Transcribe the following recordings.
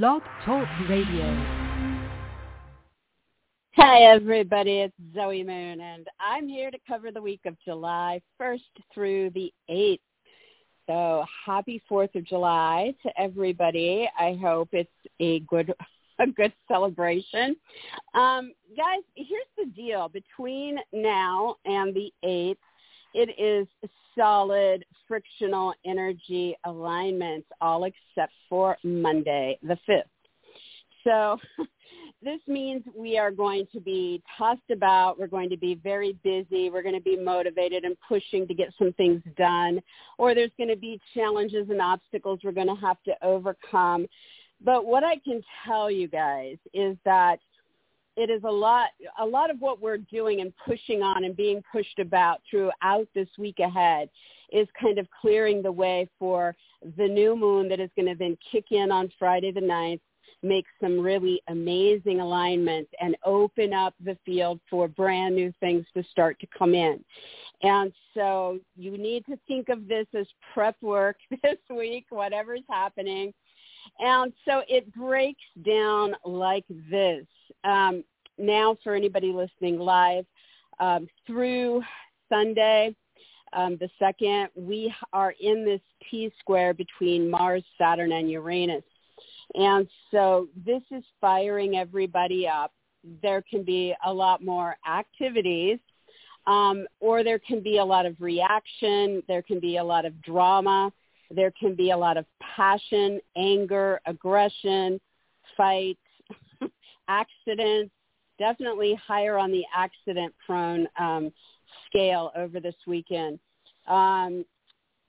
Blog Talk Radio. Hi, everybody. It's Zoe Moon, and I'm here to cover the week of July 1st through the 8th. So happy 4th of July to everybody. I hope it's a good a good celebration. Um, guys, here's the deal. Between now and the 8th, it is solid frictional energy alignments, all except for Monday, the 5th. So this means we are going to be tossed about. We're going to be very busy. We're going to be motivated and pushing to get some things done. Or there's going to be challenges and obstacles we're going to have to overcome. But what I can tell you guys is that it is a lot a lot of what we're doing and pushing on and being pushed about throughout this week ahead is kind of clearing the way for the new moon that is going to then kick in on Friday the 9th make some really amazing alignments and open up the field for brand new things to start to come in. And so you need to think of this as prep work this week, whatever's happening. And so it breaks down like this. Um, now for anybody listening live, um, through Sunday, um, the second, we are in this T-square between Mars, Saturn, and Uranus. And so this is firing everybody up. There can be a lot more activities um, or there can be a lot of reaction. There can be a lot of drama. There can be a lot of passion, anger, aggression, fight, accidents, definitely higher on the accident prone um, scale over this weekend. Um,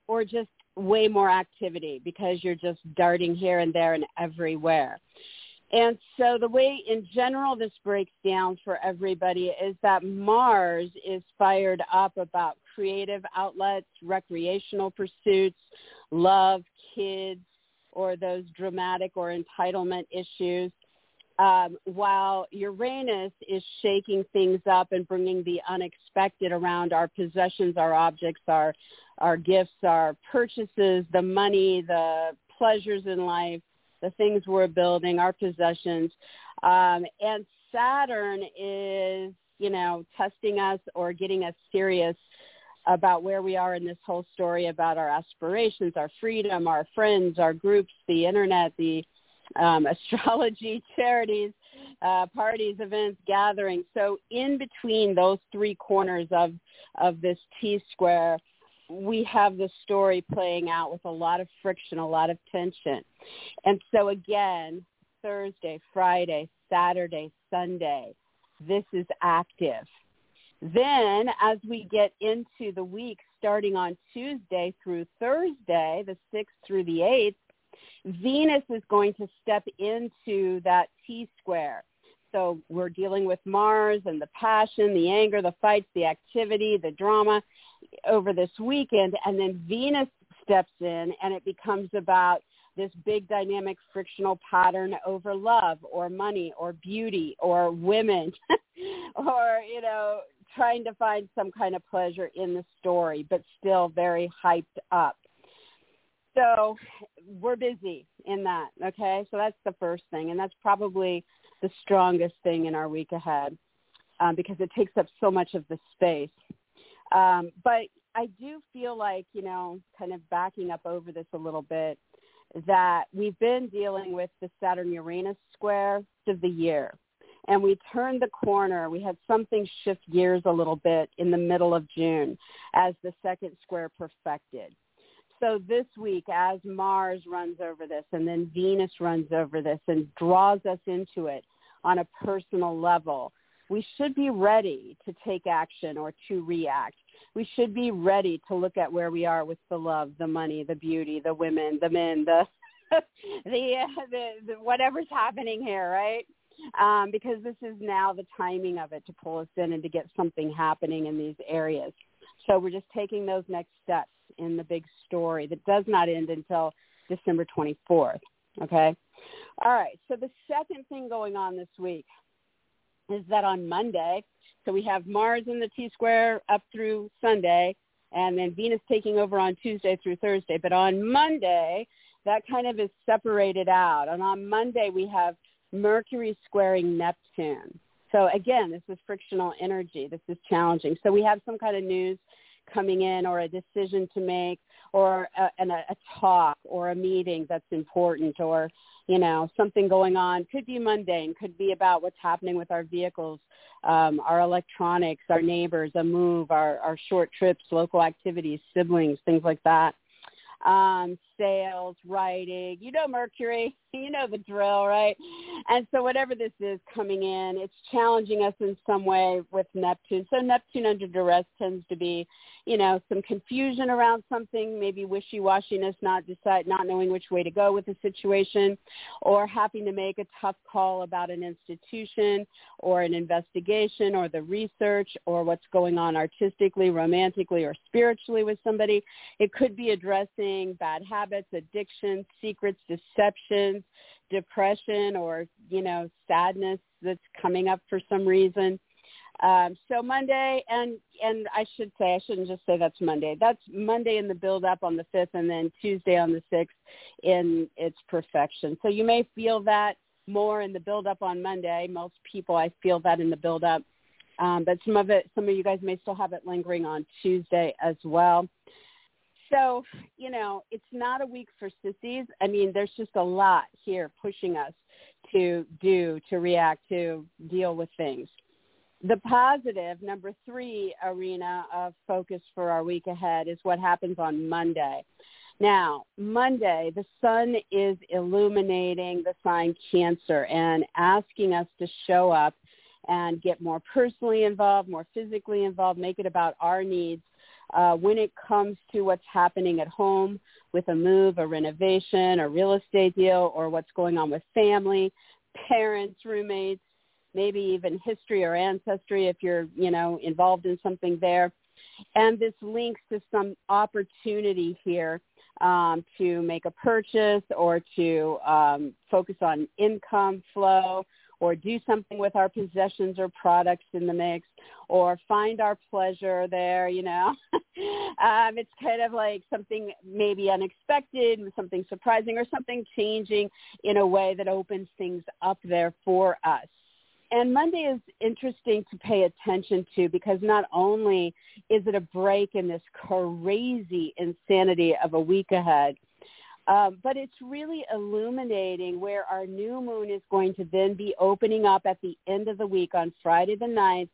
or just way more activity because you're just darting here and there and everywhere. And so the way in general this breaks down for everybody is that Mars is fired up about creative outlets, recreational pursuits, love, kids, or those dramatic or entitlement issues. Um, while Uranus is shaking things up and bringing the unexpected around our possessions, our objects, our our gifts, our purchases, the money, the pleasures in life, the things we're building, our possessions. Um, and Saturn is, you know, testing us or getting us serious about where we are in this whole story about our aspirations, our freedom, our friends, our groups, the internet, the um, astrology, charities, uh, parties, events, gatherings. So in between those three corners of of this T square, we have the story playing out with a lot of friction, a lot of tension. And so again, Thursday, Friday, Saturday, Sunday, this is active. Then as we get into the week starting on Tuesday through Thursday, the 6th through the 8th, Venus is going to step into that T square. So we're dealing with Mars and the passion, the anger, the fights, the activity, the drama over this weekend. And then Venus steps in and it becomes about this big dynamic frictional pattern over love or money or beauty or women or, you know, trying to find some kind of pleasure in the story, but still very hyped up. So we're busy in that, okay? So that's the first thing, and that's probably the strongest thing in our week ahead um, because it takes up so much of the space. Um, but I do feel like, you know, kind of backing up over this a little bit, that we've been dealing with the Saturn-Uranus square of the year. And we turned the corner. We had something shift gears a little bit in the middle of June as the second square perfected so this week, as Mars runs over this and then Venus runs over this and draws us into it on a personal level, we should be ready to take action or to react. We should be ready to look at where we are with the love, the money, the beauty, the women, the men, the the, the, the whatever's happening here, right? Um, because this is now the timing of it to pull us in and to get something happening in these areas. So we're just taking those next steps in the big story that does not end until December 24th. Okay? All right. So the second thing going on this week is that on Monday, so we have Mars in the T-square up through Sunday, and then Venus taking over on Tuesday through Thursday. But on Monday, that kind of is separated out. And on Monday we have Mercury squaring Neptune. So again, this is frictional energy. This is challenging. So we have some kind of news coming in or a decision to make or a, a, a talk or a meeting that's important or you know something going on could be mundane could be about what's happening with our vehicles um, our electronics our neighbors a move our, our short trips local activities siblings things like that um, sales, writing. You know Mercury, you know the drill, right? And so whatever this is coming in, it's challenging us in some way with Neptune. So Neptune under duress tends to be, you know, some confusion around something, maybe wishy-washiness, not decide, not knowing which way to go with a situation, or having to make a tough call about an institution or an investigation or the research or what's going on artistically, romantically, or spiritually with somebody. It could be addressing bad habits habits, addictions, secrets, deceptions, depression, or, you know, sadness that's coming up for some reason. Um, so Monday, and and I should say I shouldn't just say that's Monday. That's Monday in the build up on the fifth, and then Tuesday on the sixth in its perfection. So you may feel that more in the build up on Monday. Most people, I feel that in the build up, um, but some of it, some of you guys may still have it lingering on Tuesday as well so, you know, it's not a week for sissies. I mean, there's just a lot here pushing us to do, to react, to deal with things. The positive, number three arena of focus for our week ahead is what happens on Monday. Now, Monday, the sun is illuminating the sign Cancer and asking us to show up and get more personally involved, more physically involved, make it about our needs uh, when it comes to what's happening at home with a move, a renovation, a real estate deal, or what's going on with family, parents, roommates, maybe even history or ancestry if you're, you know, involved in something there. And this links to some opportunity here um, to make a purchase or to um, focus on income flow or do something with our possessions or products in the mix or find our pleasure there, you know. um, it's kind of like something maybe unexpected, something surprising or something changing in a way that opens things up there for us. And Monday is interesting to pay attention to because not only is it a break in this crazy insanity of a week ahead, um, but it's really illuminating where our new moon is going to then be opening up at the end of the week on Friday the 9th.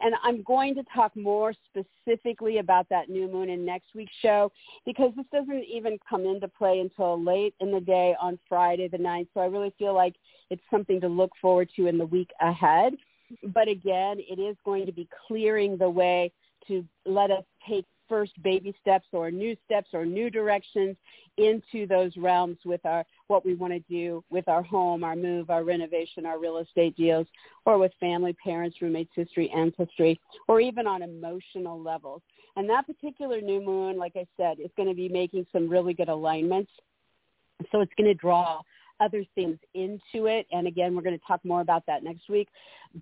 And I'm going to talk more specifically about that new moon in next week's show because this doesn't even come into play until late in the day on Friday the 9th. So I really feel like it's something to look forward to in the week ahead. But again, it is going to be clearing the way to let us take first baby steps or new steps or new directions into those realms with our what we want to do with our home, our move, our renovation, our real estate deals, or with family, parents, roommates, history, ancestry, or even on emotional levels. And that particular new moon, like I said, is going to be making some really good alignments. So it's going to draw other things into it. And again, we're going to talk more about that next week.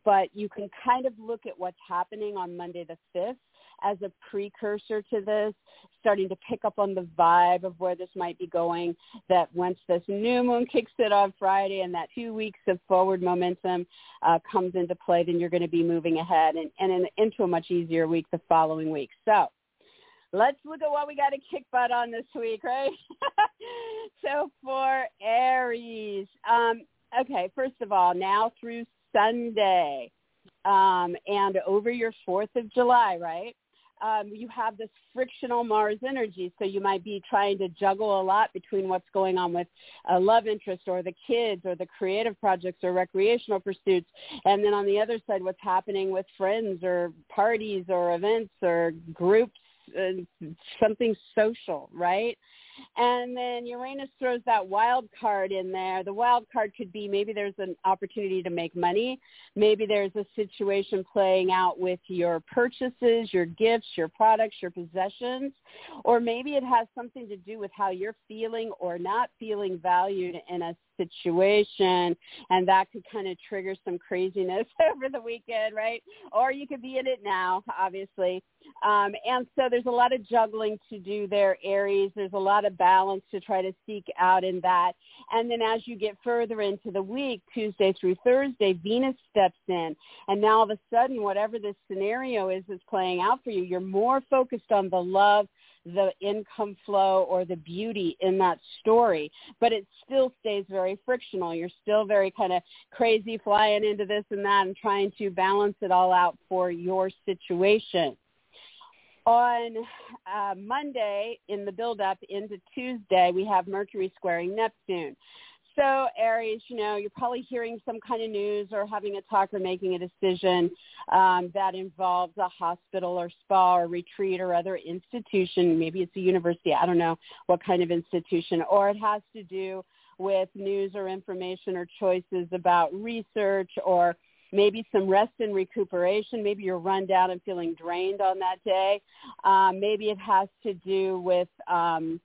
But you can kind of look at what's happening on Monday the 5th as a precursor to this, starting to pick up on the vibe of where this might be going, that once this new moon kicks it on Friday and that two weeks of forward momentum uh, comes into play, then you're going to be moving ahead and, and in, into a much easier week the following week. So let's look at what we got to kick butt on this week, right? so for Aries, um, okay, first of all, now through Sunday um, and over your 4th of July, right? Um, you have this frictional Mars energy. So you might be trying to juggle a lot between what's going on with a love interest or the kids or the creative projects or recreational pursuits. And then on the other side, what's happening with friends or parties or events or groups, uh, something social, right? And then Uranus throws that wild card in there. The wild card could be maybe there's an opportunity to make money. Maybe there's a situation playing out with your purchases, your gifts, your products, your possessions. Or maybe it has something to do with how you're feeling or not feeling valued in a situation and that could kind of trigger some craziness over the weekend, right? Or you could be in it now, obviously. Um, and so there's a lot of juggling to do there, Aries. There's a lot balance to try to seek out in that. And then as you get further into the week, Tuesday through Thursday, Venus steps in. And now all of a sudden, whatever this scenario is that's playing out for you, you're more focused on the love, the income flow or the beauty in that story, but it still stays very frictional. You're still very kind of crazy flying into this and that and trying to balance it all out for your situation on uh, Monday in the build-up into Tuesday, we have Mercury squaring Neptune. So Aries, you know, you're probably hearing some kind of news or having a talk or making a decision um, that involves a hospital or spa or retreat or other institution. Maybe it's a university. I don't know what kind of institution. Or it has to do with news or information or choices about research or maybe some rest and recuperation. Maybe you're run down and feeling drained on that day. Um, maybe it has to do with um,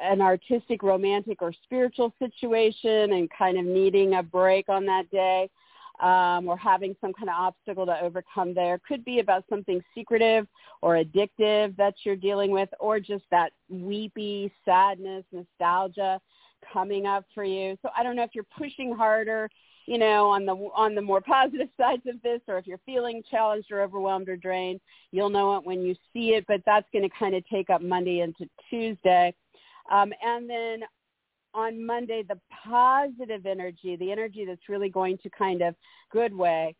an artistic, romantic, or spiritual situation and kind of needing a break on that day. Um, or having some kind of obstacle to overcome there. Could be about something secretive or addictive that you're dealing with, or just that weepy sadness, nostalgia coming up for you. So I don't know if you're pushing harder you know, on the on the more positive sides of this, or if you're feeling challenged or overwhelmed or drained, you'll know it when you see it. But that's going to kind of take up Monday into Tuesday, um, and then on Monday, the positive energy, the energy that's really going to kind of good way,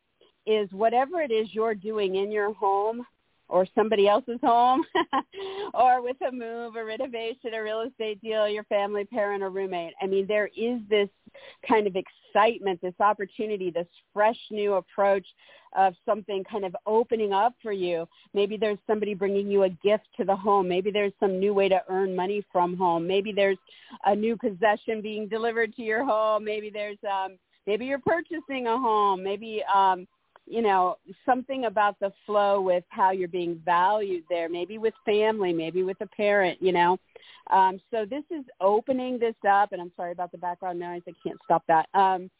is whatever it is you're doing in your home or somebody else's home or with a move, a renovation, a real estate deal, your family, parent, or roommate. I mean, there is this kind of excitement, this opportunity, this fresh new approach of something kind of opening up for you. Maybe there's somebody bringing you a gift to the home. Maybe there's some new way to earn money from home. Maybe there's a new possession being delivered to your home. Maybe there's um maybe you're purchasing a home. Maybe um you know, something about the flow with how you're being valued there, maybe with family, maybe with a parent, you know. Um, so this is opening this up, and I'm sorry about the background noise. I can't stop that. Um,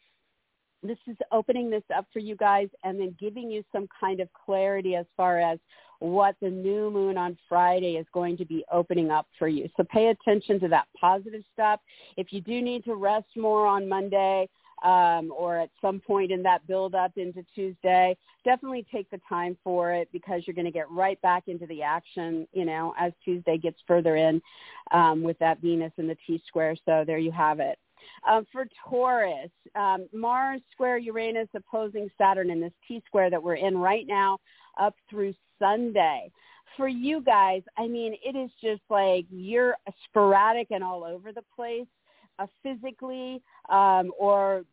this is opening this up for you guys and then giving you some kind of clarity as far as what the new moon on Friday is going to be opening up for you. So pay attention to that positive stuff. If you do need to rest more on Monday, um, or at some point in that build up into Tuesday, definitely take the time for it because you're going to get right back into the action, you know, as Tuesday gets further in um, with that Venus and the T square. So there you have it. Um, for Taurus, um, Mars square Uranus opposing Saturn in this T square that we're in right now up through Sunday. For you guys, I mean, it is just like you're sporadic and all over the place uh, physically um, or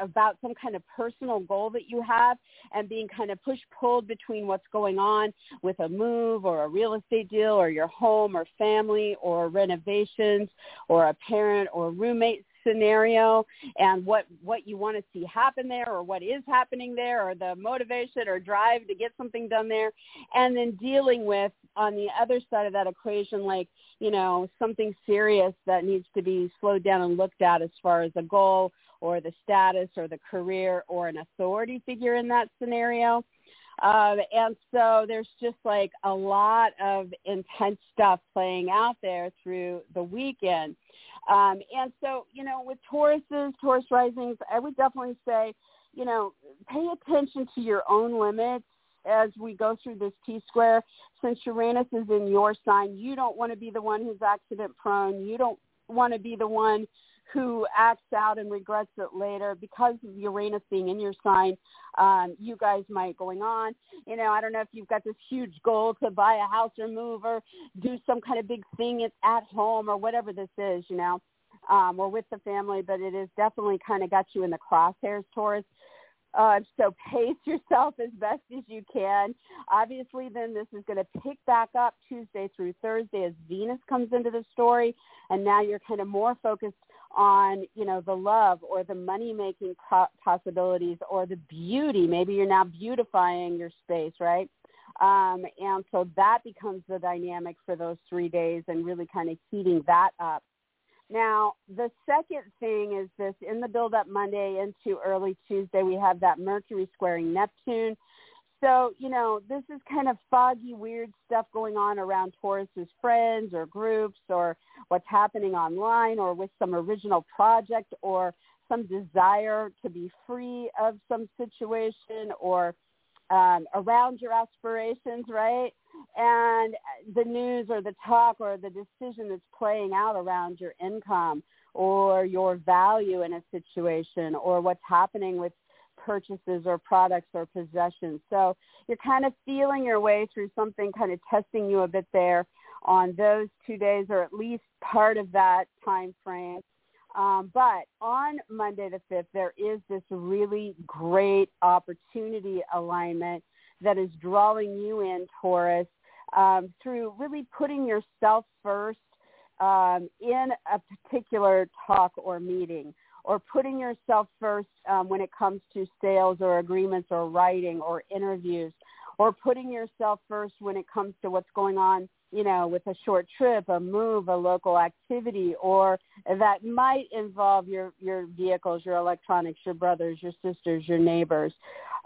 about some kind of personal goal that you have and being kind of push pulled between what's going on with a move or a real estate deal or your home or family or renovations or a parent or roommate scenario and what what you want to see happen there or what is happening there or the motivation or drive to get something done there and then dealing with on the other side of that equation like you know something serious that needs to be slowed down and looked at as far as a goal or the status or the career or an authority figure in that scenario um, and so there's just like a lot of intense stuff playing out there through the weekend. Um, and so, you know, with Tauruses, Taurus risings, I would definitely say, you know, pay attention to your own limits as we go through this T square. Since Uranus is in your sign, you don't want to be the one who's accident prone. You don't want to be the one who acts out and regrets it later because of Uranus being in your sign. Um, you guys might going on. You know, I don't know if you've got this huge goal to buy a house or move or do some kind of big thing at home or whatever this is. You know, um, or with the family, but it has definitely kind of got you in the crosshairs, Taurus. Uh, so pace yourself as best as you can. Obviously, then this is going to pick back up Tuesday through Thursday as Venus comes into the story, and now you're kind of more focused on you know the love or the money making po- possibilities or the beauty. Maybe you're now beautifying your space, right? Um, and so that becomes the dynamic for those three days and really kind of heating that up. Now, the second thing is this in the build up Monday into early Tuesday, we have that Mercury squaring Neptune. So, you know, this is kind of foggy, weird stuff going on around Taurus's friends or groups or what's happening online or with some original project or some desire to be free of some situation or um, around your aspirations, right? And the news or the talk or the decision that's playing out around your income or your value in a situation or what's happening with purchases or products or possessions. So you're kind of feeling your way through something kind of testing you a bit there on those two days or at least part of that time frame. Um, but on Monday the 5th, there is this really great opportunity alignment that is drawing you in, Taurus, um, through really putting yourself first um, in a particular talk or meeting or putting yourself first um, when it comes to sales or agreements or writing or interviews or putting yourself first when it comes to what's going on, you know, with a short trip, a move, a local activity, or that might involve your, your vehicles, your electronics, your brothers, your sisters, your neighbors.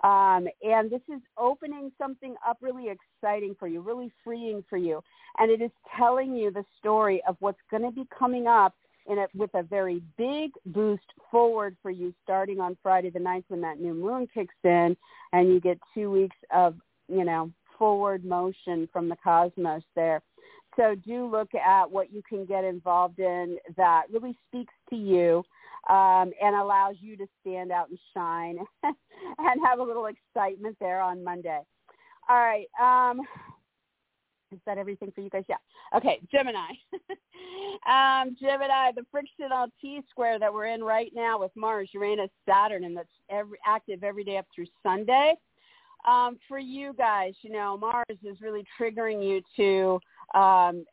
Um, and this is opening something up really exciting for you, really freeing for you. And it is telling you the story of what's going to be coming up in it with a very big boost forward for you starting on Friday the 9th when that new moon kicks in and you get two weeks of, you know, forward motion from the cosmos there. So do look at what you can get involved in that really speaks to you um, and allows you to stand out and shine and have a little excitement there on Monday. All right. Um, is that everything for you guys? Yeah. Okay, Gemini. um, Gemini, the frictional T square that we're in right now with Mars, Uranus, Saturn, and that's every, active every day up through Sunday. Um, for you guys, you know, Mars is really triggering you to um,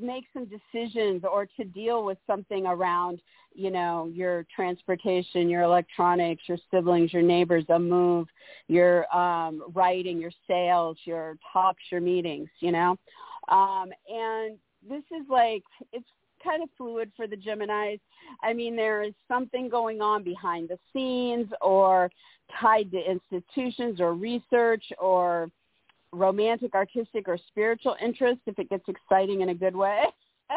make some decisions or to deal with something around, you know, your transportation, your electronics, your siblings, your neighbors, a move, your um, writing, your sales, your talks, your meetings, you know. Um, and this is like, it's kind of fluid for the Geminis. I mean, there is something going on behind the scenes or tied to institutions or research or romantic, artistic, or spiritual interest if it gets exciting in a good way.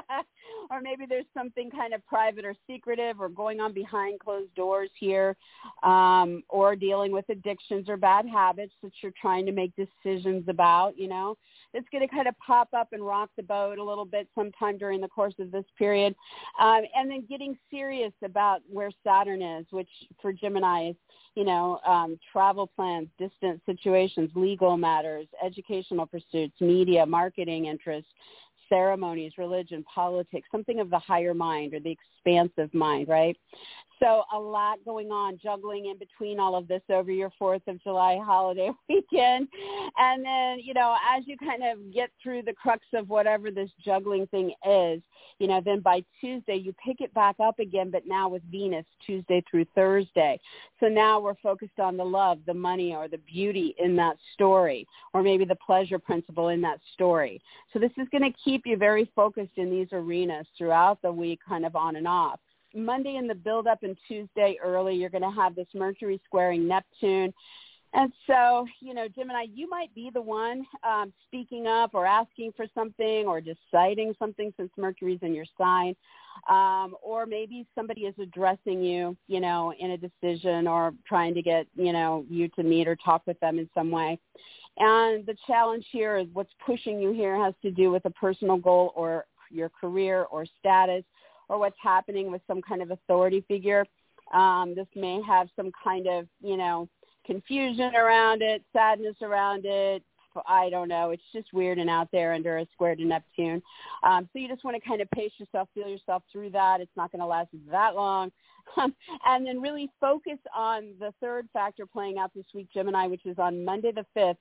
or maybe there's something kind of private or secretive or going on behind closed doors here um, or dealing with addictions or bad habits that you're trying to make decisions about, you know. It's going to kind of pop up and rock the boat a little bit sometime during the course of this period. Um, and then getting serious about where Saturn is, which for Gemini is, you know, um, travel plans, distant situations, legal matters, educational pursuits, media, marketing interests, ceremonies, religion, politics, something of the higher mind or the expansive mind, right? So a lot going on, juggling in between all of this over your 4th of July holiday weekend. And then, you know, as you kind of get through the crux of whatever this juggling thing is, you know, then by Tuesday you pick it back up again, but now with Venus, Tuesday through Thursday. So now we're focused on the love, the money, or the beauty in that story, or maybe the pleasure principle in that story. So this is going to keep you very focused in these arenas throughout the week, kind of on and off. Monday in the build up and Tuesday early, you're going to have this Mercury squaring Neptune. And so, you know, Gemini, you might be the one um, speaking up or asking for something or deciding something since Mercury's in your sign. Um, or maybe somebody is addressing you, you know, in a decision or trying to get, you know, you to meet or talk with them in some way. And the challenge here is what's pushing you here has to do with a personal goal or your career or status or what's happening with some kind of authority figure. Um, this may have some kind of, you know, confusion around it, sadness around it. I don't know. It's just weird and out there under a square to Neptune. Um, so you just want to kind of pace yourself, feel yourself through that. It's not going to last that long. And then really focus on the third factor playing out this week, Gemini, which is on Monday the 5th.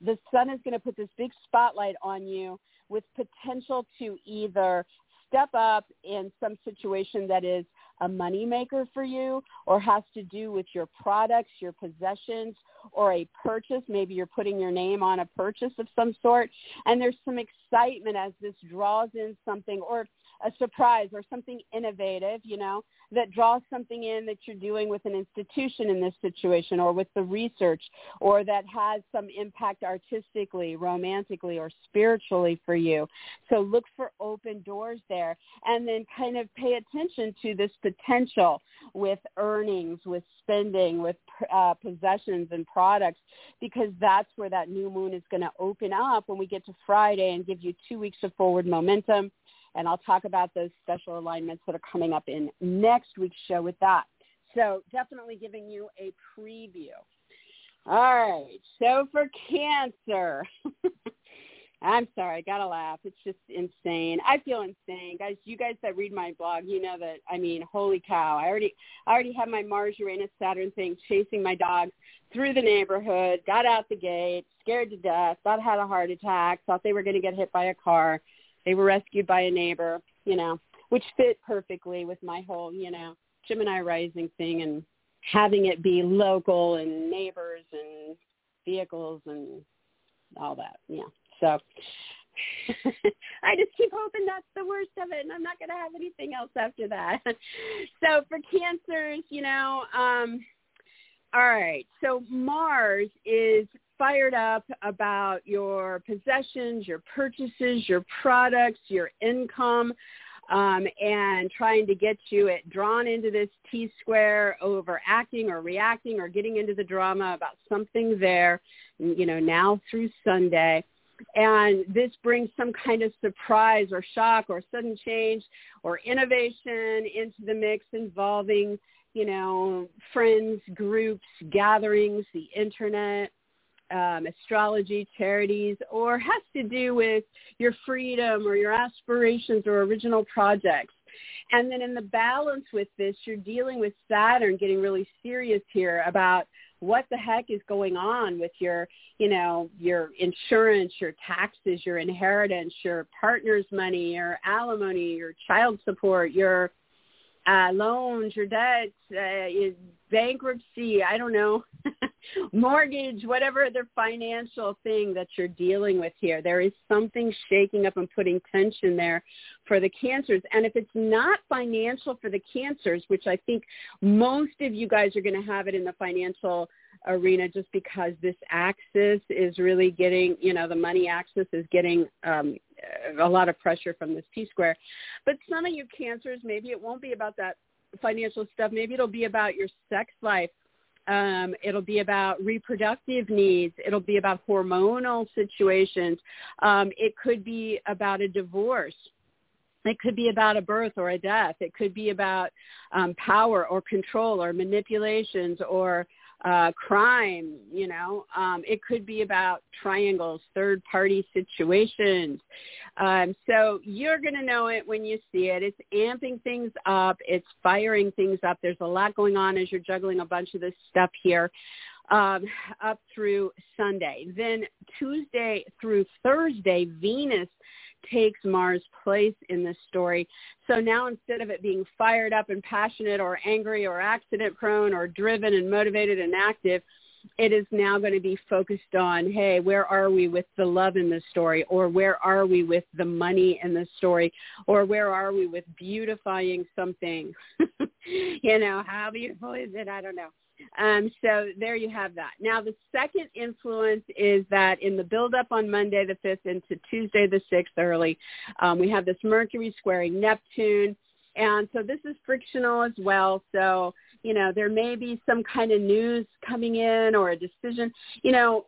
The sun is going to put this big spotlight on you with potential to either step up in some situation that is a moneymaker for you or has to do with your products, your possessions, or a purchase. Maybe you're putting your name on a purchase of some sort. And there's some excitement as this draws in something or a surprise or something innovative, you know, that draws something in that you're doing with an institution in this situation or with the research or that has some impact artistically, romantically, or spiritually for you. So look for open doors there and then kind of pay attention to this potential with earnings, with spending, with uh, possessions and products because that's where that new moon is going to open up when we get to Friday and give you two weeks of forward momentum and I'll talk about those special alignments that are coming up in next week's show with that. So definitely giving you a preview. All right. So for Cancer, I'm sorry, I gotta laugh. It's just insane. I feel insane, guys. You guys that read my blog, you know that. I mean, holy cow! I already, I already have my Mars Uranus Saturn thing chasing my dogs through the neighborhood. Got out the gate, scared to death. Thought I had a heart attack. Thought they were going to get hit by a car. They were rescued by a neighbor, you know, which fit perfectly with my whole, you know, Gemini rising thing and having it be local and neighbors and vehicles and all that. Yeah. So I just keep hoping that's the worst of it and I'm not going to have anything else after that. so for cancers, you know, um all right. So Mars is fired up about your possessions, your purchases, your products, your income, um, and trying to get you it drawn into this T square overacting or reacting or getting into the drama about something there, you know, now through Sunday. And this brings some kind of surprise or shock or sudden change or innovation into the mix involving, you know, friends, groups, gatherings, the internet, um, astrology, charities, or has to do with your freedom or your aspirations or original projects. And then in the balance with this, you're dealing with Saturn getting really serious here about what the heck is going on with your, you know, your insurance, your taxes, your inheritance, your partner's money, your alimony, your child support, your uh, loans, your debts, uh, bankruptcy, I don't know, mortgage, whatever other financial thing that you're dealing with here. There is something shaking up and putting tension there for the cancers. And if it's not financial for the cancers, which I think most of you guys are going to have it in the financial arena just because this axis is really getting, you know, the money axis is getting um, a lot of pressure from this T square. But some of you cancers, maybe it won't be about that financial stuff. Maybe it'll be about your sex life. Um, it'll be about reproductive needs. It'll be about hormonal situations. Um, it could be about a divorce. It could be about a birth or a death. It could be about um, power or control or manipulations or uh, crime, you know. Um, it could be about triangles, third-party situations. Um, so you're going to know it when you see it. It's amping things up. It's firing things up. There's a lot going on as you're juggling a bunch of this stuff here um, up through Sunday. Then Tuesday through Thursday, Venus takes Mars' place in this story. So now instead of it being fired up and passionate or angry or accident prone or driven and motivated and active, it is now going to be focused on, hey, where are we with the love in the story? Or where are we with the money in the story? Or where are we with beautifying something? you know, how beautiful is it? I don't know. Um, so there you have that. Now the second influence is that in the build-up on Monday the 5th into Tuesday the 6th early, um, we have this Mercury squaring Neptune. And so this is frictional as well. So, you know, there may be some kind of news coming in or a decision. You know,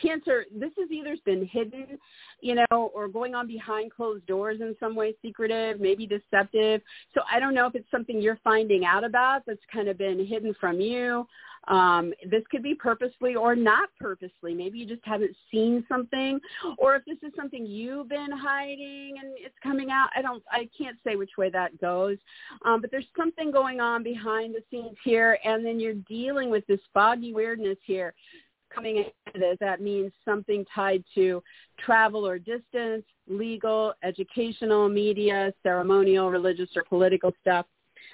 cancer, this has either been hidden, you know, or going on behind closed doors in some way, secretive, maybe deceptive. So I don't know if it's something you're finding out about that's kind of been hidden from you. Um, this could be purposely or not purposely. Maybe you just haven't seen something, or if this is something you've been hiding and it's coming out. I don't. I can't say which way that goes, um, but there's something going on behind the scenes here, and then you're dealing with this foggy weirdness here coming into this, that means something tied to travel or distance, legal, educational, media, ceremonial, religious, or political stuff.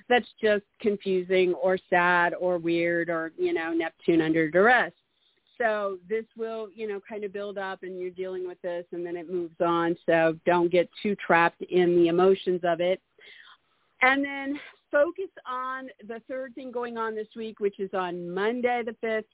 That's just confusing or sad or weird or, you know, Neptune under duress. So this will, you know, kind of build up and you're dealing with this and then it moves on. So don't get too trapped in the emotions of it. And then focus on the third thing going on this week, which is on Monday the 5th.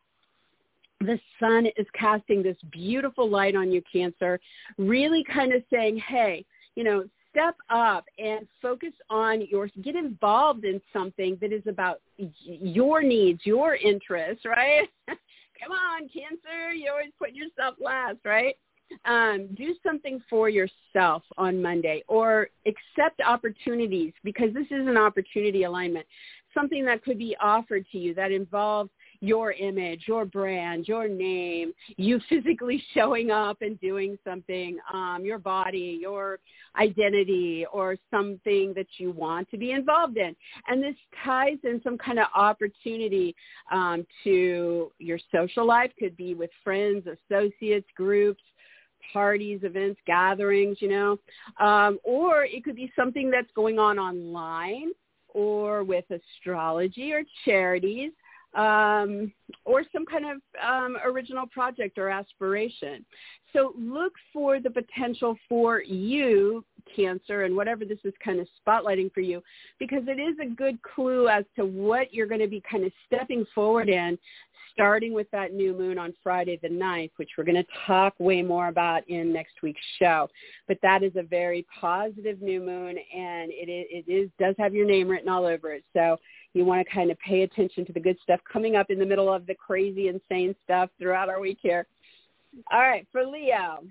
The sun is casting this beautiful light on you, Cancer, really kind of saying, hey, you know, step up and focus on your, get involved in something that is about your needs, your interests, right? Come on, Cancer, you always put yourself last, right? um, do something for yourself on Monday or accept opportunities because this is an opportunity alignment. Something that could be offered to you that involves your image, your brand, your name, you physically showing up and doing something, um, your body, your identity, or something that you want to be involved in. And this ties in some kind of opportunity um, to your social life, could be with friends, associates, groups, parties, events, gatherings, you know, um, or it could be something that's going on online or with astrology or charities um, or some kind of um, original project or aspiration. So look for the potential for you, Cancer, and whatever this is kind of spotlighting for you, because it is a good clue as to what you're going to be kind of stepping forward in starting with that new moon on Friday the 9th, which we're going to talk way more about in next week's show. But that is a very positive new moon, and it it is does have your name written all over it. So you want to kind of pay attention to the good stuff coming up in the middle of the crazy, insane stuff throughout our week here. All right, for Leo.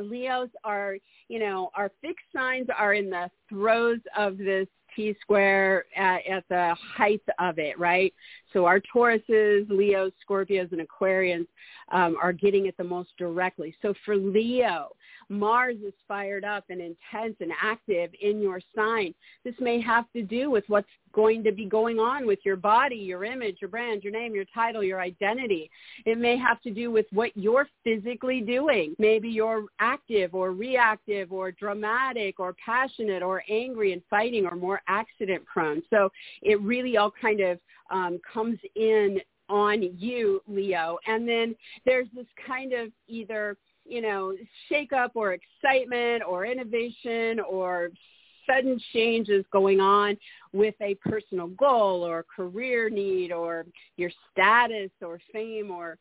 Leos are, you know, our fixed signs are in the throes of this T square at, at the height of it, right? So our Tauruses, Leos, Scorpios, and Aquarians um, are getting it the most directly. So for Leo, Mars is fired up and intense and active in your sign. This may have to do with what's going to be going on with your body, your image, your brand, your name, your title, your identity. It may have to do with what you're physically doing. Maybe you're active or reactive or dramatic or passionate or angry and fighting or more accident prone. So it really all kind of um, comes in on you, Leo. And then there's this kind of either you know, shake up or excitement or innovation or sudden changes going on with a personal goal or career need or your status or fame or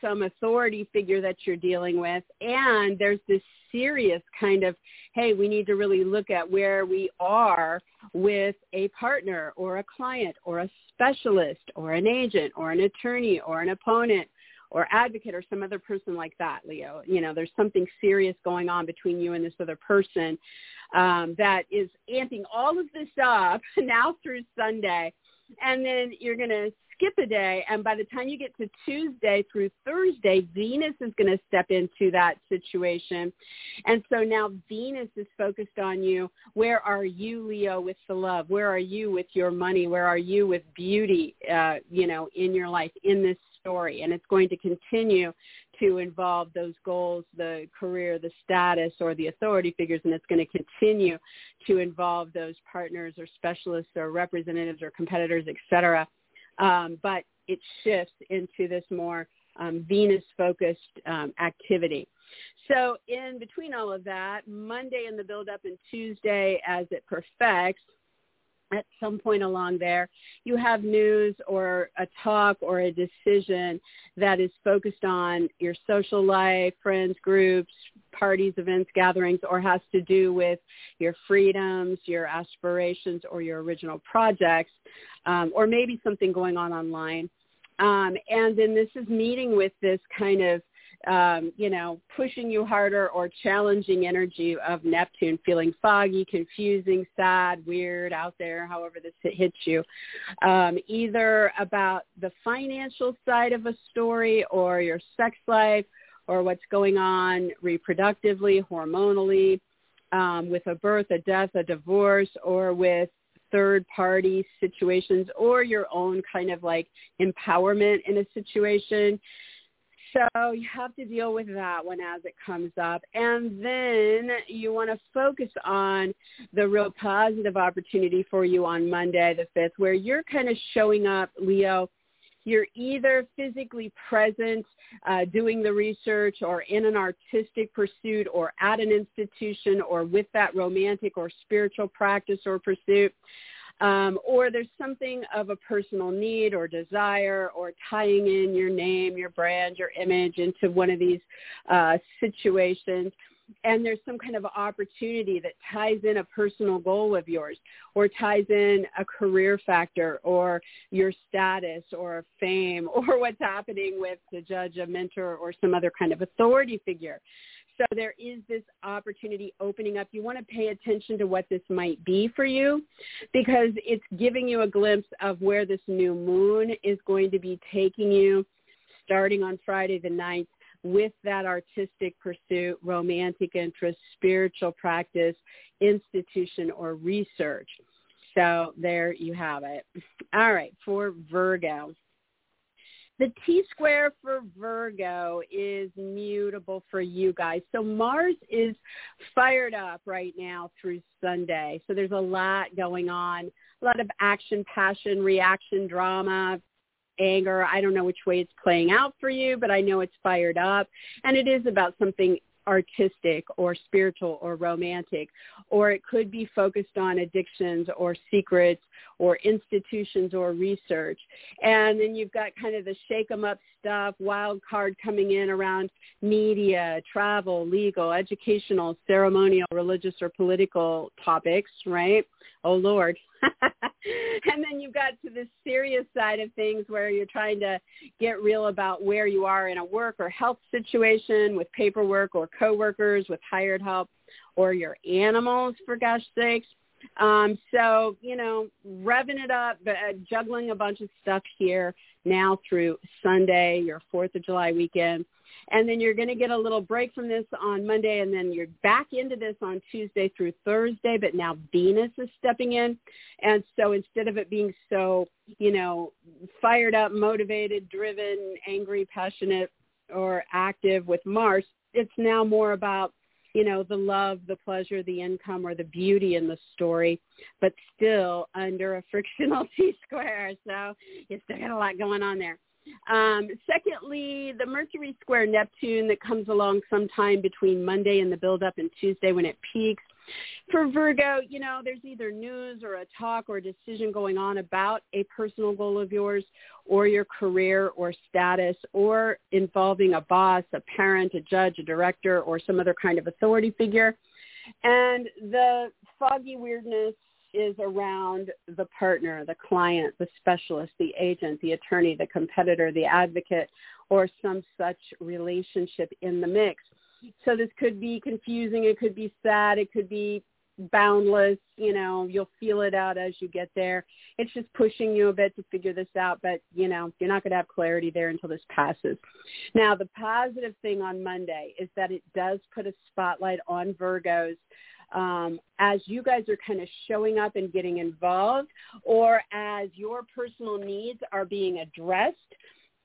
some authority figure that you're dealing with. And there's this serious kind of hey we need to really look at where we are with a partner or a client or a specialist or an agent or an attorney or an opponent or advocate or some other person like that, Leo. You know, there's something serious going on between you and this other person um, that is amping all of this up now through Sunday. And then you're going to skip a day. And by the time you get to Tuesday through Thursday, Venus is going to step into that situation. And so now Venus is focused on you. Where are you, Leo, with the love? Where are you with your money? Where are you with beauty, uh, you know, in your life, in this story. And it's going to continue to involve those goals, the career, the status, or the authority figures, and it's going to continue to involve those partners or specialists or representatives or competitors, et cetera. Um, but it shifts into this more um, Venus-focused um, activity. So in between all of that, Monday in the build-up and Tuesday as it perfects, at some point along there, you have news or a talk or a decision that is focused on your social life, friends, groups, parties, events, gatherings, or has to do with your freedoms, your aspirations, or your original projects, um, or maybe something going on online. Um, and then this is meeting with this kind of um, you know, pushing you harder or challenging energy of Neptune, feeling foggy, confusing, sad, weird, out there, however this hits you, um, either about the financial side of a story or your sex life or what's going on reproductively, hormonally, um, with a birth, a death, a divorce, or with third party situations or your own kind of like empowerment in a situation so you have to deal with that one as it comes up. And then you want to focus on the real positive opportunity for you on Monday the 5th where you're kind of showing up, Leo, you're either physically present uh, doing the research or in an artistic pursuit or at an institution or with that romantic or spiritual practice or pursuit. Um, or there's something of a personal need or desire or tying in your name, your brand, your image into one of these uh, situations and there's some kind of opportunity that ties in a personal goal of yours or ties in a career factor or your status or fame or what's happening with the judge, a mentor, or some other kind of authority figure. So there is this opportunity opening up. You want to pay attention to what this might be for you because it's giving you a glimpse of where this new moon is going to be taking you starting on Friday the 9th with that artistic pursuit, romantic interest, spiritual practice, institution, or research. So there you have it. All right, for Virgo. The T-square for Virgo is mutable for you guys. So Mars is fired up right now through Sunday. So there's a lot going on, a lot of action, passion, reaction, drama, anger. I don't know which way it's playing out for you, but I know it's fired up. And it is about something artistic or spiritual or romantic, or it could be focused on addictions or secrets or institutions or research. And then you've got kind of the shake 'em up stuff, wild card coming in around media, travel, legal, educational, ceremonial, religious or political topics, right? Oh Lord. and then you've got to the serious side of things where you're trying to get real about where you are in a work or health situation with paperwork or coworkers with hired help or your animals for gosh sakes. Um, so, you know, revving it up, but uh, juggling a bunch of stuff here now through Sunday, your 4th of July weekend. And then you're going to get a little break from this on Monday, and then you're back into this on Tuesday through Thursday, but now Venus is stepping in. And so instead of it being so, you know, fired up, motivated, driven, angry, passionate, or active with Mars, it's now more about you know, the love, the pleasure, the income, or the beauty in the story, but still under a frictional T-square. So you still got a lot going on there. Um, secondly, the Mercury square Neptune that comes along sometime between Monday and the build-up and Tuesday when it peaks. For Virgo, you know, there's either news or a talk or a decision going on about a personal goal of yours or your career or status or involving a boss, a parent, a judge, a director, or some other kind of authority figure. And the foggy weirdness is around the partner, the client, the specialist, the agent, the attorney, the competitor, the advocate, or some such relationship in the mix. So this could be confusing. It could be sad. It could be boundless. You know, you'll feel it out as you get there. It's just pushing you a bit to figure this out, but you know, you're not going to have clarity there until this passes. Now, the positive thing on Monday is that it does put a spotlight on Virgos um, as you guys are kind of showing up and getting involved or as your personal needs are being addressed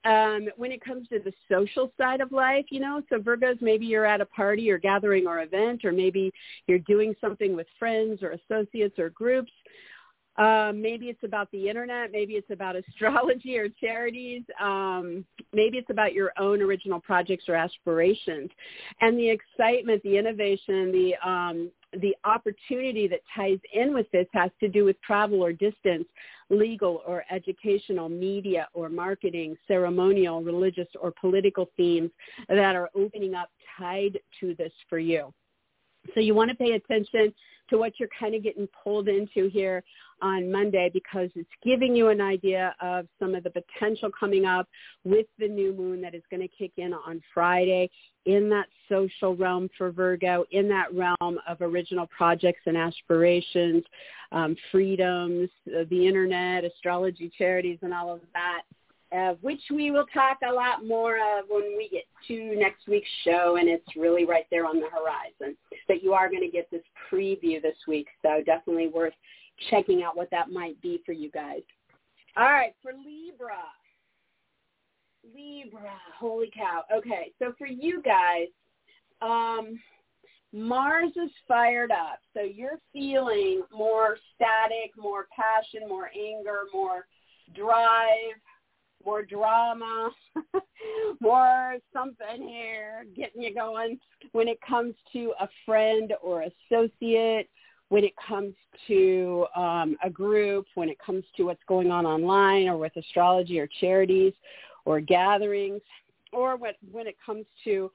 um, when it comes to the social side of life, you know, so Virgos, maybe you're at a party or gathering or event, or maybe you're doing something with friends or associates or groups. Um, maybe it's about the internet. Maybe it's about astrology or charities. Um, maybe it's about your own original projects or aspirations. And the excitement, the innovation, the um, the opportunity that ties in with this has to do with travel or distance, legal or educational, media or marketing, ceremonial, religious or political themes that are opening up tied to this for you. So you want to pay attention to what you're kind of getting pulled into here on Monday because it's giving you an idea of some of the potential coming up with the new moon that is going to kick in on Friday in that social realm for Virgo, in that realm of original projects and aspirations, um, freedoms, uh, the internet, astrology, charities, and all of that which we will talk a lot more of when we get to next week's show, and it's really right there on the horizon. But you are going to get this preview this week, so definitely worth checking out what that might be for you guys. All right, for Libra. Libra, holy cow. Okay, so for you guys, um, Mars is fired up. So you're feeling more static, more passion, more anger, more drive, more drama, more something here, getting you going when it comes to a friend or associate, when it comes to um, a group, when it comes to what's going on online or with astrology or charities or gatherings, or what, when it comes to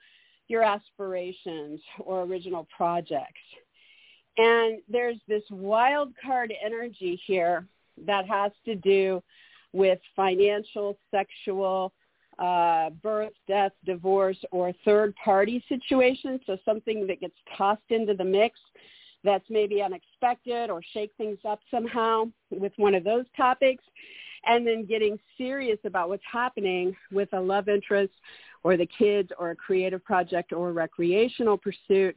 your aspirations or original projects. And there's this wild card energy here that has to do with financial, sexual, uh, birth, death, divorce, or third party situations. So something that gets tossed into the mix that's maybe unexpected or shake things up somehow with one of those topics. And then getting serious about what's happening with a love interest or the kids or a creative project or recreational pursuit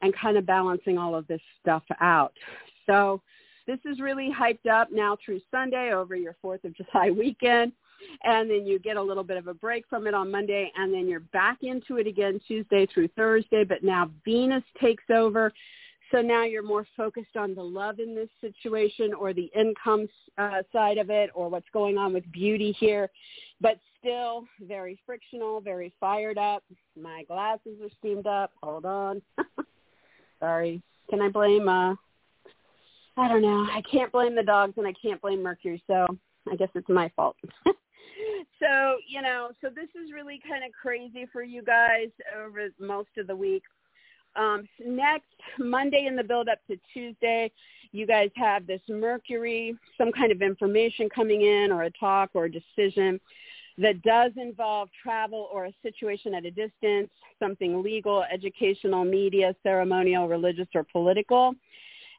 and kind of balancing all of this stuff out. So this is really hyped up now through Sunday over your 4th of July weekend. And then you get a little bit of a break from it on Monday, and then you're back into it again Tuesday through Thursday. But now Venus takes over. So now you're more focused on the love in this situation or the income uh, side of it or what's going on with beauty here, but still very frictional, very fired up. My glasses are steamed up. Hold on. Sorry. Can I blame uh I don't know. I can't blame the dogs and I can't blame Mercury, so I guess it's my fault. so, you know, so this is really kind of crazy for you guys over most of the week. Um, next Monday in the build up to Tuesday, you guys have this Mercury, some kind of information coming in or a talk or a decision that does involve travel or a situation at a distance, something legal, educational, media, ceremonial, religious, or political.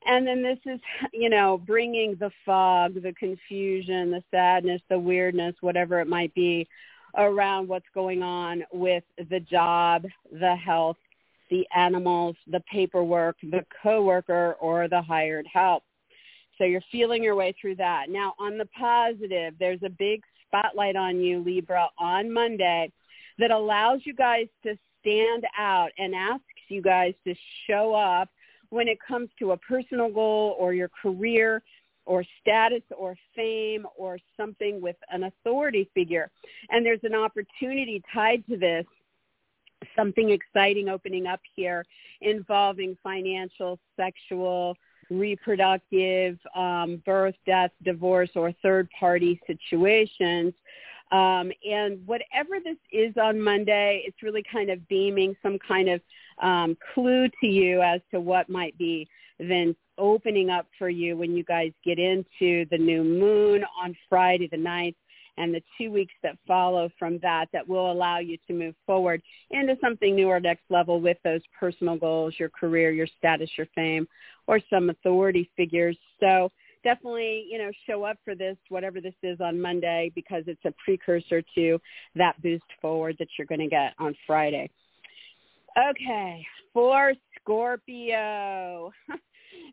And then this is, you know, bringing the fog, the confusion, the sadness, the weirdness, whatever it might be around what's going on with the job, the health, the animals, the paperwork, the coworker, or the hired help. So you're feeling your way through that. Now, on the positive, there's a big spotlight on you, Libra, on Monday that allows you guys to stand out and asks you guys to show up when it comes to a personal goal or your career or status or fame or something with an authority figure. And there's an opportunity tied to this, something exciting opening up here involving financial, sexual, reproductive, um, birth, death, divorce, or third-party situations. Um, and whatever this is on Monday, it's really kind of beaming some kind of um, clue to you as to what might be then opening up for you when you guys get into the new moon on Friday the 9th and the two weeks that follow from that that will allow you to move forward into something new or next level with those personal goals, your career, your status, your fame, or some authority figures. So definitely, you know, show up for this, whatever this is on Monday, because it's a precursor to that boost forward that you're going to get on Friday. Okay, for Scorpio.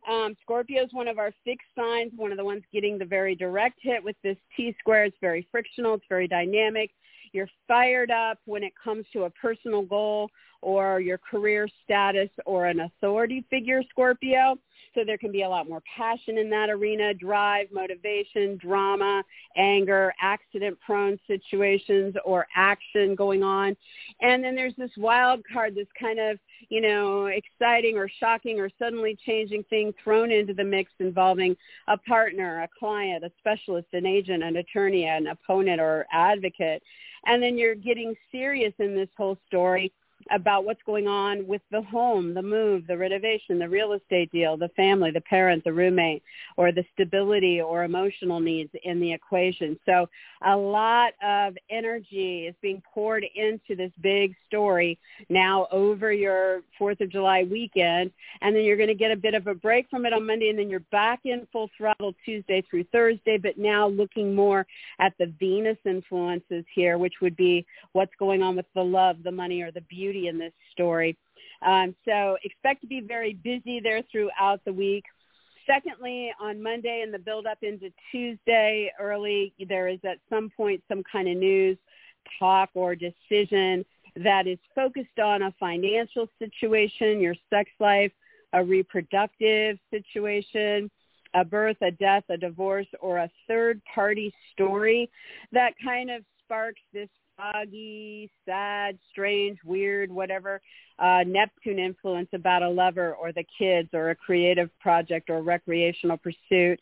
Um, Scorpio is one of our fixed signs, one of the ones getting the very direct hit with this T-square. It's very frictional. It's very dynamic. You're fired up when it comes to a personal goal or your career status or an authority figure, Scorpio. So there can be a lot more passion in that arena, drive, motivation, drama, anger, accident-prone situations or action going on. And then there's this wild card, this kind of, you know, exciting or shocking or suddenly changing thing thrown into the mix involving a partner, a client, a specialist, an agent, an attorney, an opponent or advocate. And then you're getting serious in this whole story about what's going on with the home, the move, the renovation, the real estate deal, the family, the parent, the roommate, or the stability or emotional needs in the equation. So a lot of energy is being poured into this big story now over your 4th of July weekend. And then you're going to get a bit of a break from it on Monday and then you're back in full throttle Tuesday through Thursday, but now looking more at the Venus influences here, which would be what's going on with the love, the money, or the beauty beauty in this story. Um, so expect to be very busy there throughout the week. Secondly, on Monday and the build up into Tuesday early, there is at some point some kind of news, talk, or decision that is focused on a financial situation, your sex life, a reproductive situation, a birth, a death, a divorce, or a third party story that kind of sparks this foggy, sad, strange, weird, whatever uh, Neptune influence about a lover or the kids or a creative project or recreational pursuit.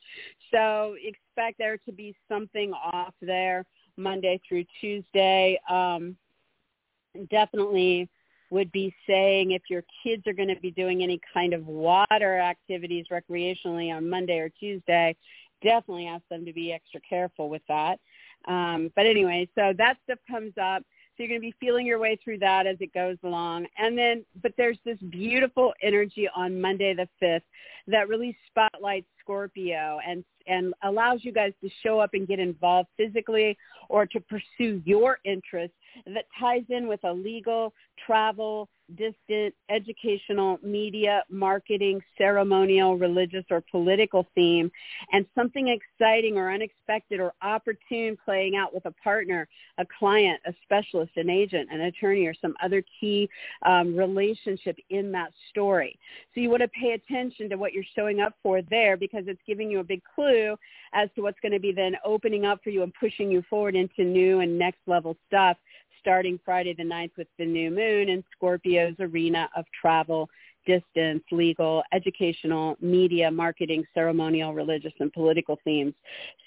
So expect there to be something off there Monday through Tuesday. Um, definitely would be saying if your kids are going to be doing any kind of water activities recreationally on Monday or Tuesday, definitely ask them to be extra careful with that. Um, but anyway, so that stuff comes up. So you're going to be feeling your way through that as it goes along. And then, but there's this beautiful energy on Monday the 5th that really spotlights Scorpio and and allows you guys to show up and get involved physically or to pursue your interests that ties in with a legal, travel, distant, educational, media, marketing, ceremonial, religious, or political theme, and something exciting or unexpected or opportune playing out with a partner, a client, a specialist, an agent, an attorney, or some other key um, relationship in that story. So you want to pay attention to what you're showing up for there because it's giving you a big clue as to what's going to be then opening up for you and pushing you forward into new and next level stuff starting Friday the 9th with the new moon in Scorpio's arena of travel, distance, legal, educational, media, marketing, ceremonial, religious, and political themes.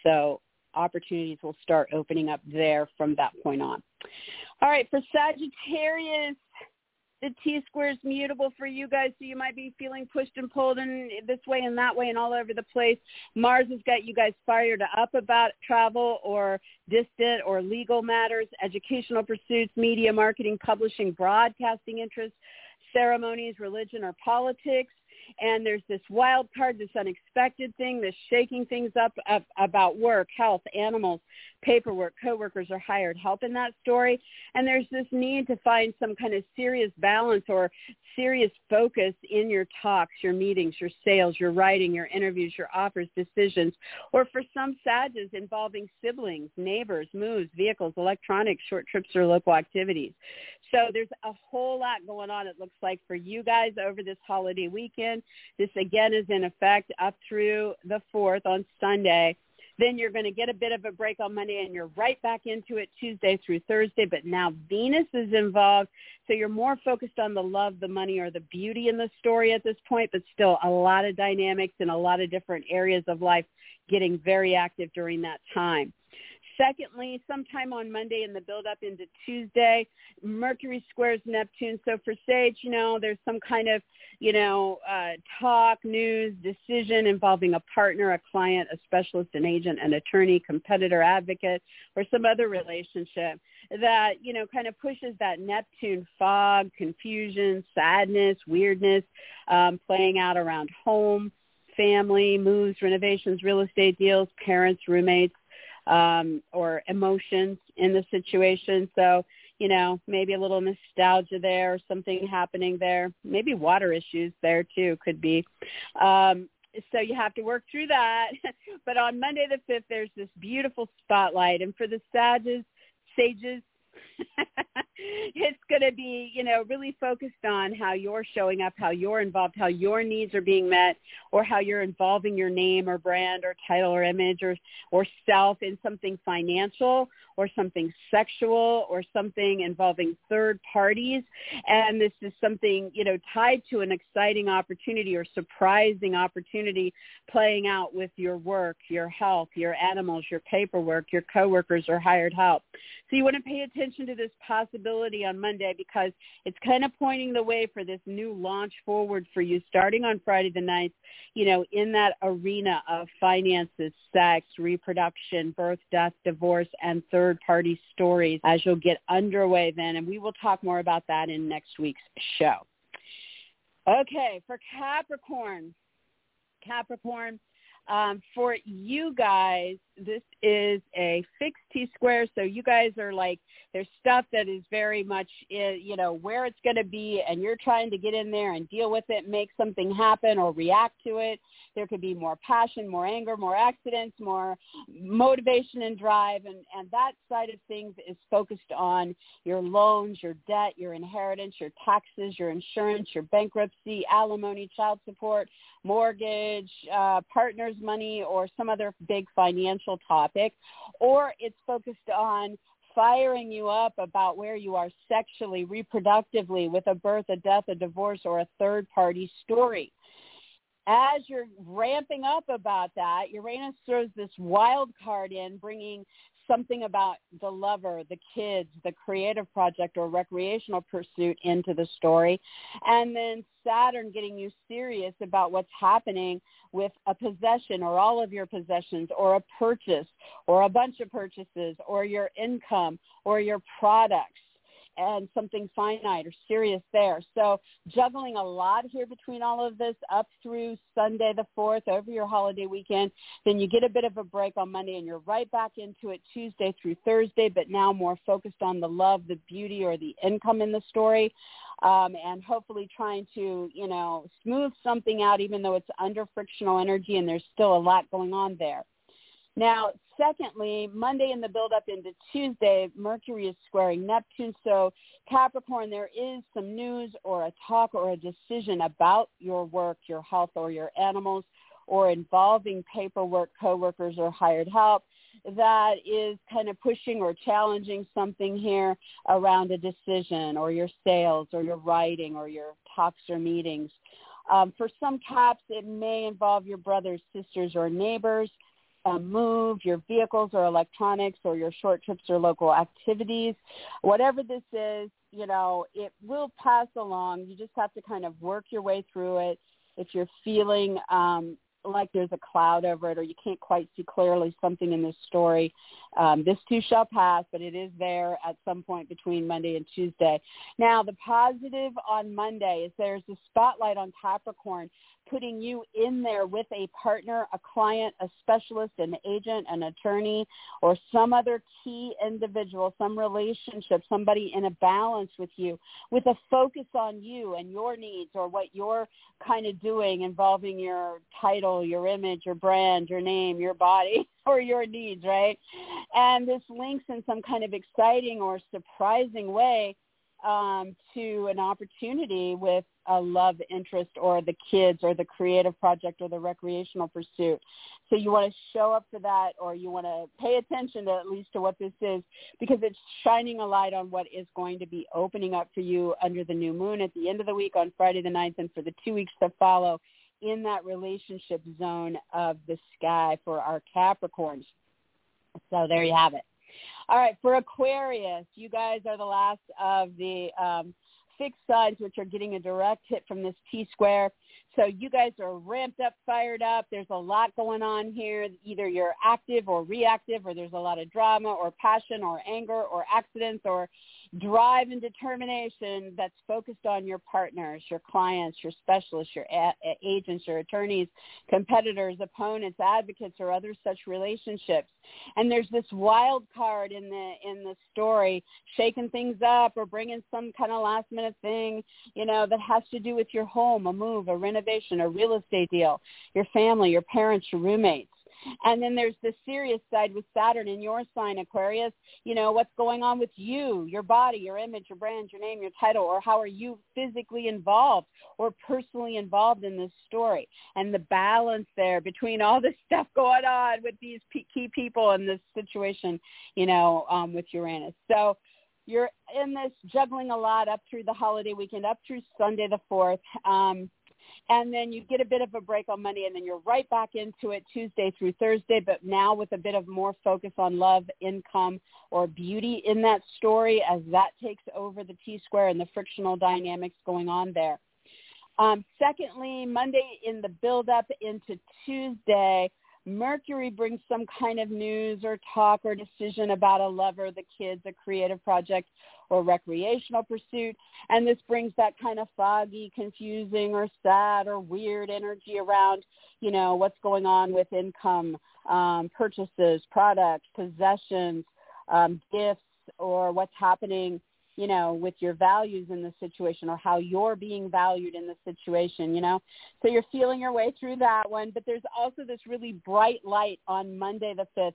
So opportunities will start opening up there from that point on. All right, for Sagittarius, the T square is mutable for you guys, so you might be feeling pushed and pulled in this way and that way and all over the place. Mars has got you guys fired up about travel or distant or legal matters, educational pursuits, media, marketing, publishing, broadcasting interests, ceremonies, religion, or politics and there's this wild card, this unexpected thing, this shaking things up, up about work, health, animals, paperwork, coworkers are hired help in that story. And there's this need to find some kind of serious balance or serious focus in your talks, your meetings, your sales, your writing, your interviews, your offers, decisions, or for some SAGs involving siblings, neighbors, moves, vehicles, electronics, short trips, or local activities. So there's a whole lot going on, it looks like, for you guys over this holiday weekend. This again is in effect up through the 4th on Sunday. Then you're going to get a bit of a break on Monday and you're right back into it Tuesday through Thursday. But now Venus is involved. So you're more focused on the love, the money, or the beauty in the story at this point, but still a lot of dynamics in a lot of different areas of life getting very active during that time. Secondly, sometime on Monday in the build up into Tuesday, Mercury squares Neptune. So for Sage, you know, there's some kind of, you know, uh, talk, news, decision involving a partner, a client, a specialist, an agent, an attorney, competitor, advocate, or some other relationship that, you know, kind of pushes that Neptune fog, confusion, sadness, weirdness, um, playing out around home family, moves, renovations, real estate deals, parents, roommates, um, or emotions in the situation. So, you know, maybe a little nostalgia there, or something happening there. Maybe water issues there too could be. Um, so you have to work through that. but on Monday the 5th, there's this beautiful spotlight. And for the sages, sages, it's going to be, you know, really focused on how you're showing up, how you're involved, how your needs are being met, or how you're involving your name or brand or title or image or, or self in something financial or something sexual or something involving third parties. And this is something, you know, tied to an exciting opportunity or surprising opportunity playing out with your work, your health, your animals, your paperwork, your coworkers or hired help. So you want to pay attention to this possibility on Monday because it's kind of pointing the way for this new launch forward for you starting on Friday the 9th, you know, in that arena of finances, sex, reproduction, birth, death, divorce, and third-party stories as you'll get underway then. And we will talk more about that in next week's show. Okay, for Capricorn, Capricorn, um, for you guys, this is a fixed T square. So you guys are like, there's stuff that is very much, you know, where it's going to be, and you're trying to get in there and deal with it, make something happen or react to it. There could be more passion, more anger, more accidents, more motivation and drive, and and that side of things is focused on your loans, your debt, your inheritance, your taxes, your insurance, your bankruptcy, alimony, child support, mortgage, uh, partners money or some other big financial topic, or it's focused on firing you up about where you are sexually, reproductively, with a birth, a death, a divorce, or a third party story. As you're ramping up about that, Uranus throws this wild card in, bringing something about the lover, the kids, the creative project or recreational pursuit into the story. And then Saturn getting you serious about what's happening with a possession or all of your possessions or a purchase or a bunch of purchases or your income or your products and something finite or serious there. So juggling a lot here between all of this up through Sunday the 4th over your holiday weekend. Then you get a bit of a break on Monday and you're right back into it Tuesday through Thursday, but now more focused on the love, the beauty, or the income in the story. Um, and hopefully trying to, you know, smooth something out even though it's under frictional energy and there's still a lot going on there. Now, secondly, Monday in the build up into Tuesday, Mercury is squaring Neptune. So Capricorn, there is some news or a talk or a decision about your work, your health, or your animals, or involving paperwork, coworkers, or hired help that is kind of pushing or challenging something here around a decision or your sales or your writing or your talks or meetings. Um, for some caps, it may involve your brothers, sisters, or neighbors um, move, your vehicles or electronics or your short trips or local activities. Whatever this is, you know, it will pass along. You just have to kind of work your way through it. If you're feeling um, like there's a cloud over it or you can't quite see clearly something in this story. Um, this too shall pass, but it is there at some point between Monday and Tuesday. Now, the positive on Monday is there's a spotlight on Capricorn putting you in there with a partner, a client, a specialist, an agent, an attorney, or some other key individual, some relationship, somebody in a balance with you, with a focus on you and your needs or what you're kind of doing involving your title, your image, your brand, your name, your body, or your needs, right? And this links in some kind of exciting or surprising way um, to an opportunity with a love interest or the kids or the creative project or the recreational pursuit. So you want to show up for that or you want to pay attention to at least to what this is because it's shining a light on what is going to be opening up for you under the new moon at the end of the week on Friday the 9th and for the two weeks to follow in that relationship zone of the sky for our Capricorns. So there you have it. All right, for Aquarius, you guys are the last of the um, fixed signs which are getting a direct hit from this T square. So you guys are ramped up, fired up. There's a lot going on here. Either you're active or reactive, or there's a lot of drama or passion or anger or accidents or drive and determination that's focused on your partners, your clients, your specialists, your a- agents, your attorneys, competitors, opponents, advocates, or other such relationships. And there's this wild card in the in the story, shaking things up or bringing some kind of last minute thing, you know, that has to do with your home, a move, a renovation, a real estate deal, your family, your parents, your roommates. And then there's the serious side with Saturn in your sign, Aquarius. You know, what's going on with you, your body, your image, your brand, your name, your title, or how are you physically involved or personally involved in this story? And the balance there between all this stuff going on with these key people in this situation, you know, um, with Uranus. So you're in this juggling a lot up through the holiday weekend, up through Sunday the 4th. Um, and then you get a bit of a break on Monday, and then you're right back into it Tuesday through Thursday, but now with a bit of more focus on love, income, or beauty in that story as that takes over the T square and the frictional dynamics going on there. Um, secondly, Monday in the build up into Tuesday, Mercury brings some kind of news or talk or decision about a lover, the kids, a creative project, or recreational pursuit. And this brings that kind of foggy, confusing, or sad or weird energy around, you know, what's going on with income, um, purchases, products, possessions, um, gifts, or what's happening you know, with your values in the situation or how you're being valued in the situation, you know. So you're feeling your way through that one, but there's also this really bright light on Monday the 5th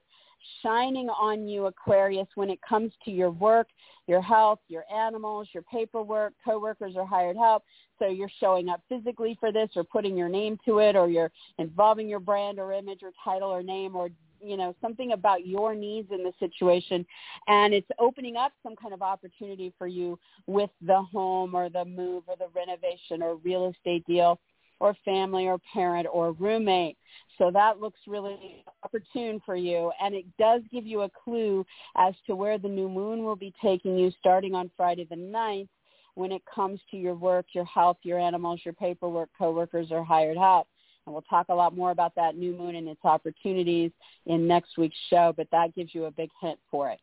shining on you, Aquarius, when it comes to your work, your health, your animals, your paperwork, coworkers or hired help. So you're showing up physically for this or putting your name to it or you're involving your brand or image or title or name or you know something about your needs in the situation and it's opening up some kind of opportunity for you with the home or the move or the renovation or real estate deal or family or parent or roommate. So that looks really opportune for you. And it does give you a clue as to where the new moon will be taking you starting on Friday the 9th when it comes to your work, your health, your animals, your paperwork, coworkers, or hired help. And we'll talk a lot more about that new moon and its opportunities in next week's show, but that gives you a big hint for it.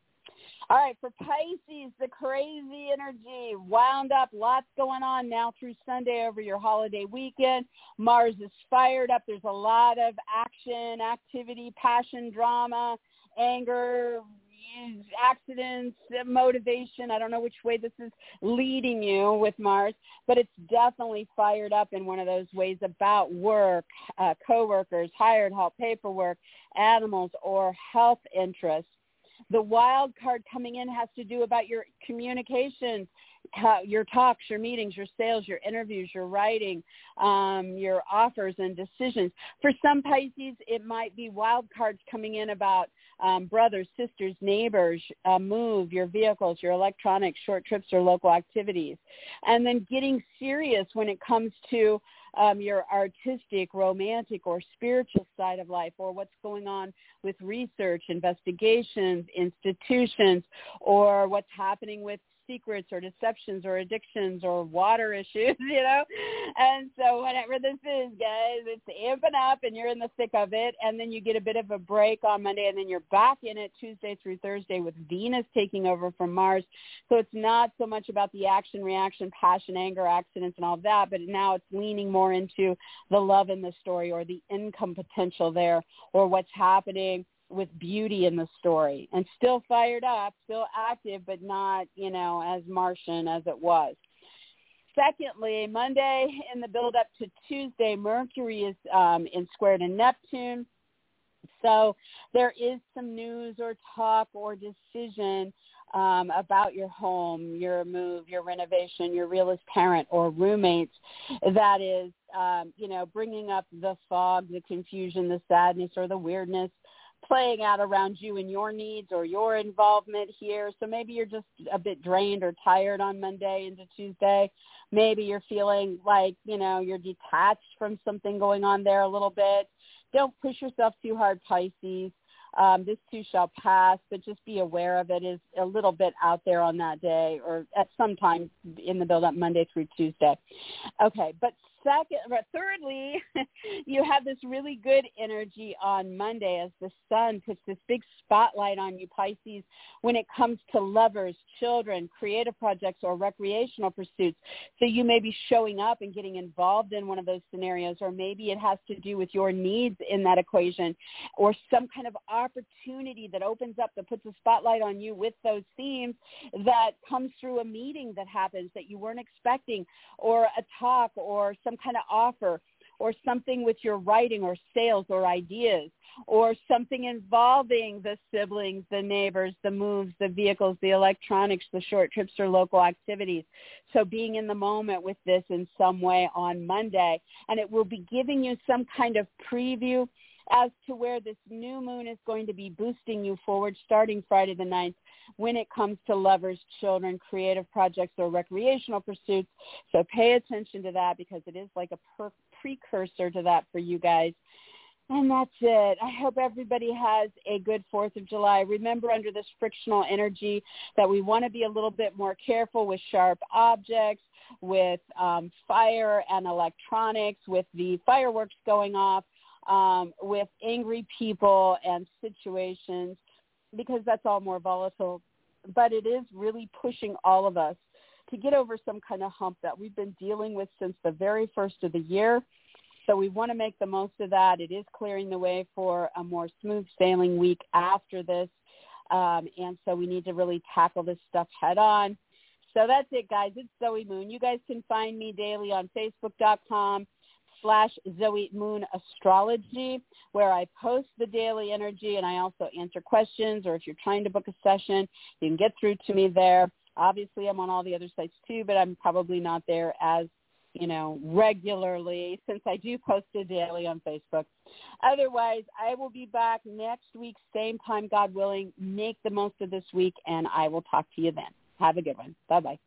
All right, for Pisces, the crazy energy wound up. Lots going on now through Sunday over your holiday weekend. Mars is fired up. There's a lot of action, activity, passion, drama, anger, accidents, motivation. I don't know which way this is leading you with Mars, but it's definitely fired up in one of those ways about work, uh, coworkers, hired help, paperwork, animals, or health interests the wild card coming in has to do about your communications, your talks, your meetings, your sales, your interviews, your writing, um, your offers and decisions. For some Pisces, it might be wild cards coming in about um, brothers, sisters, neighbors, uh, move, your vehicles, your electronics, short trips or local activities. And then getting serious when it comes to um, your artistic, romantic, or spiritual side of life, or what's going on with research, investigations, institutions, or what's happening with secrets or deceptions or addictions or water issues, you know? And so whatever this is, guys, it's amping up and you're in the thick of it. And then you get a bit of a break on Monday and then you're back in it Tuesday through Thursday with Venus taking over from Mars. So it's not so much about the action, reaction, passion, anger, accidents and all of that, but now it's leaning more into the love in the story or the income potential there or what's happening with beauty in the story and still fired up, still active, but not, you know, as Martian as it was. Secondly, Monday in the build up to Tuesday, Mercury is um, in square to Neptune. So there is some news or talk or decision um, about your home, your move, your renovation, your realist parent or roommates that is, um, you know, bringing up the fog, the confusion, the sadness, or the weirdness playing out around you and your needs or your involvement here. So maybe you're just a bit drained or tired on Monday into Tuesday. Maybe you're feeling like, you know, you're detached from something going on there a little bit. Don't push yourself too hard, Pisces. Um, this too shall pass, but just be aware of it is a little bit out there on that day or at some time in the build up Monday through Tuesday. Okay, but second, but thirdly, you have this really good energy on Monday as the sun puts this big spotlight on you, Pisces, when it comes to lovers, children, creative projects, or recreational pursuits. So you may be showing up and getting involved in one of those scenarios, or maybe it has to do with your needs in that equation, or some kind of opportunity that opens up that puts a spotlight on you with those themes that comes through a meeting that happens that you weren't expecting, or a talk, or some some kind of offer or something with your writing or sales or ideas or something involving the siblings, the neighbors, the moves, the vehicles, the electronics, the short trips or local activities. So being in the moment with this in some way on Monday. And it will be giving you some kind of preview as to where this new moon is going to be boosting you forward starting Friday the 9th when it comes to lovers, children, creative projects, or recreational pursuits. So pay attention to that because it is like a per- precursor to that for you guys. And that's it. I hope everybody has a good 4th of July. Remember under this frictional energy that we want to be a little bit more careful with sharp objects, with um, fire and electronics, with the fireworks going off, um, with angry people and situations because that's all more volatile. But it is really pushing all of us to get over some kind of hump that we've been dealing with since the very first of the year. So we want to make the most of that. It is clearing the way for a more smooth sailing week after this. Um, and so we need to really tackle this stuff head on. So that's it, guys. It's Zoe Moon. You guys can find me daily on Facebook.com slash Zoe Moon Astrology, where I post the daily energy and I also answer questions. Or if you're trying to book a session, you can get through to me there. Obviously, I'm on all the other sites too, but I'm probably not there as you know, regularly since I do post it daily on Facebook. Otherwise, I will be back next week, same time, God willing. Make the most of this week, and I will talk to you then. Have a good one. Bye-bye.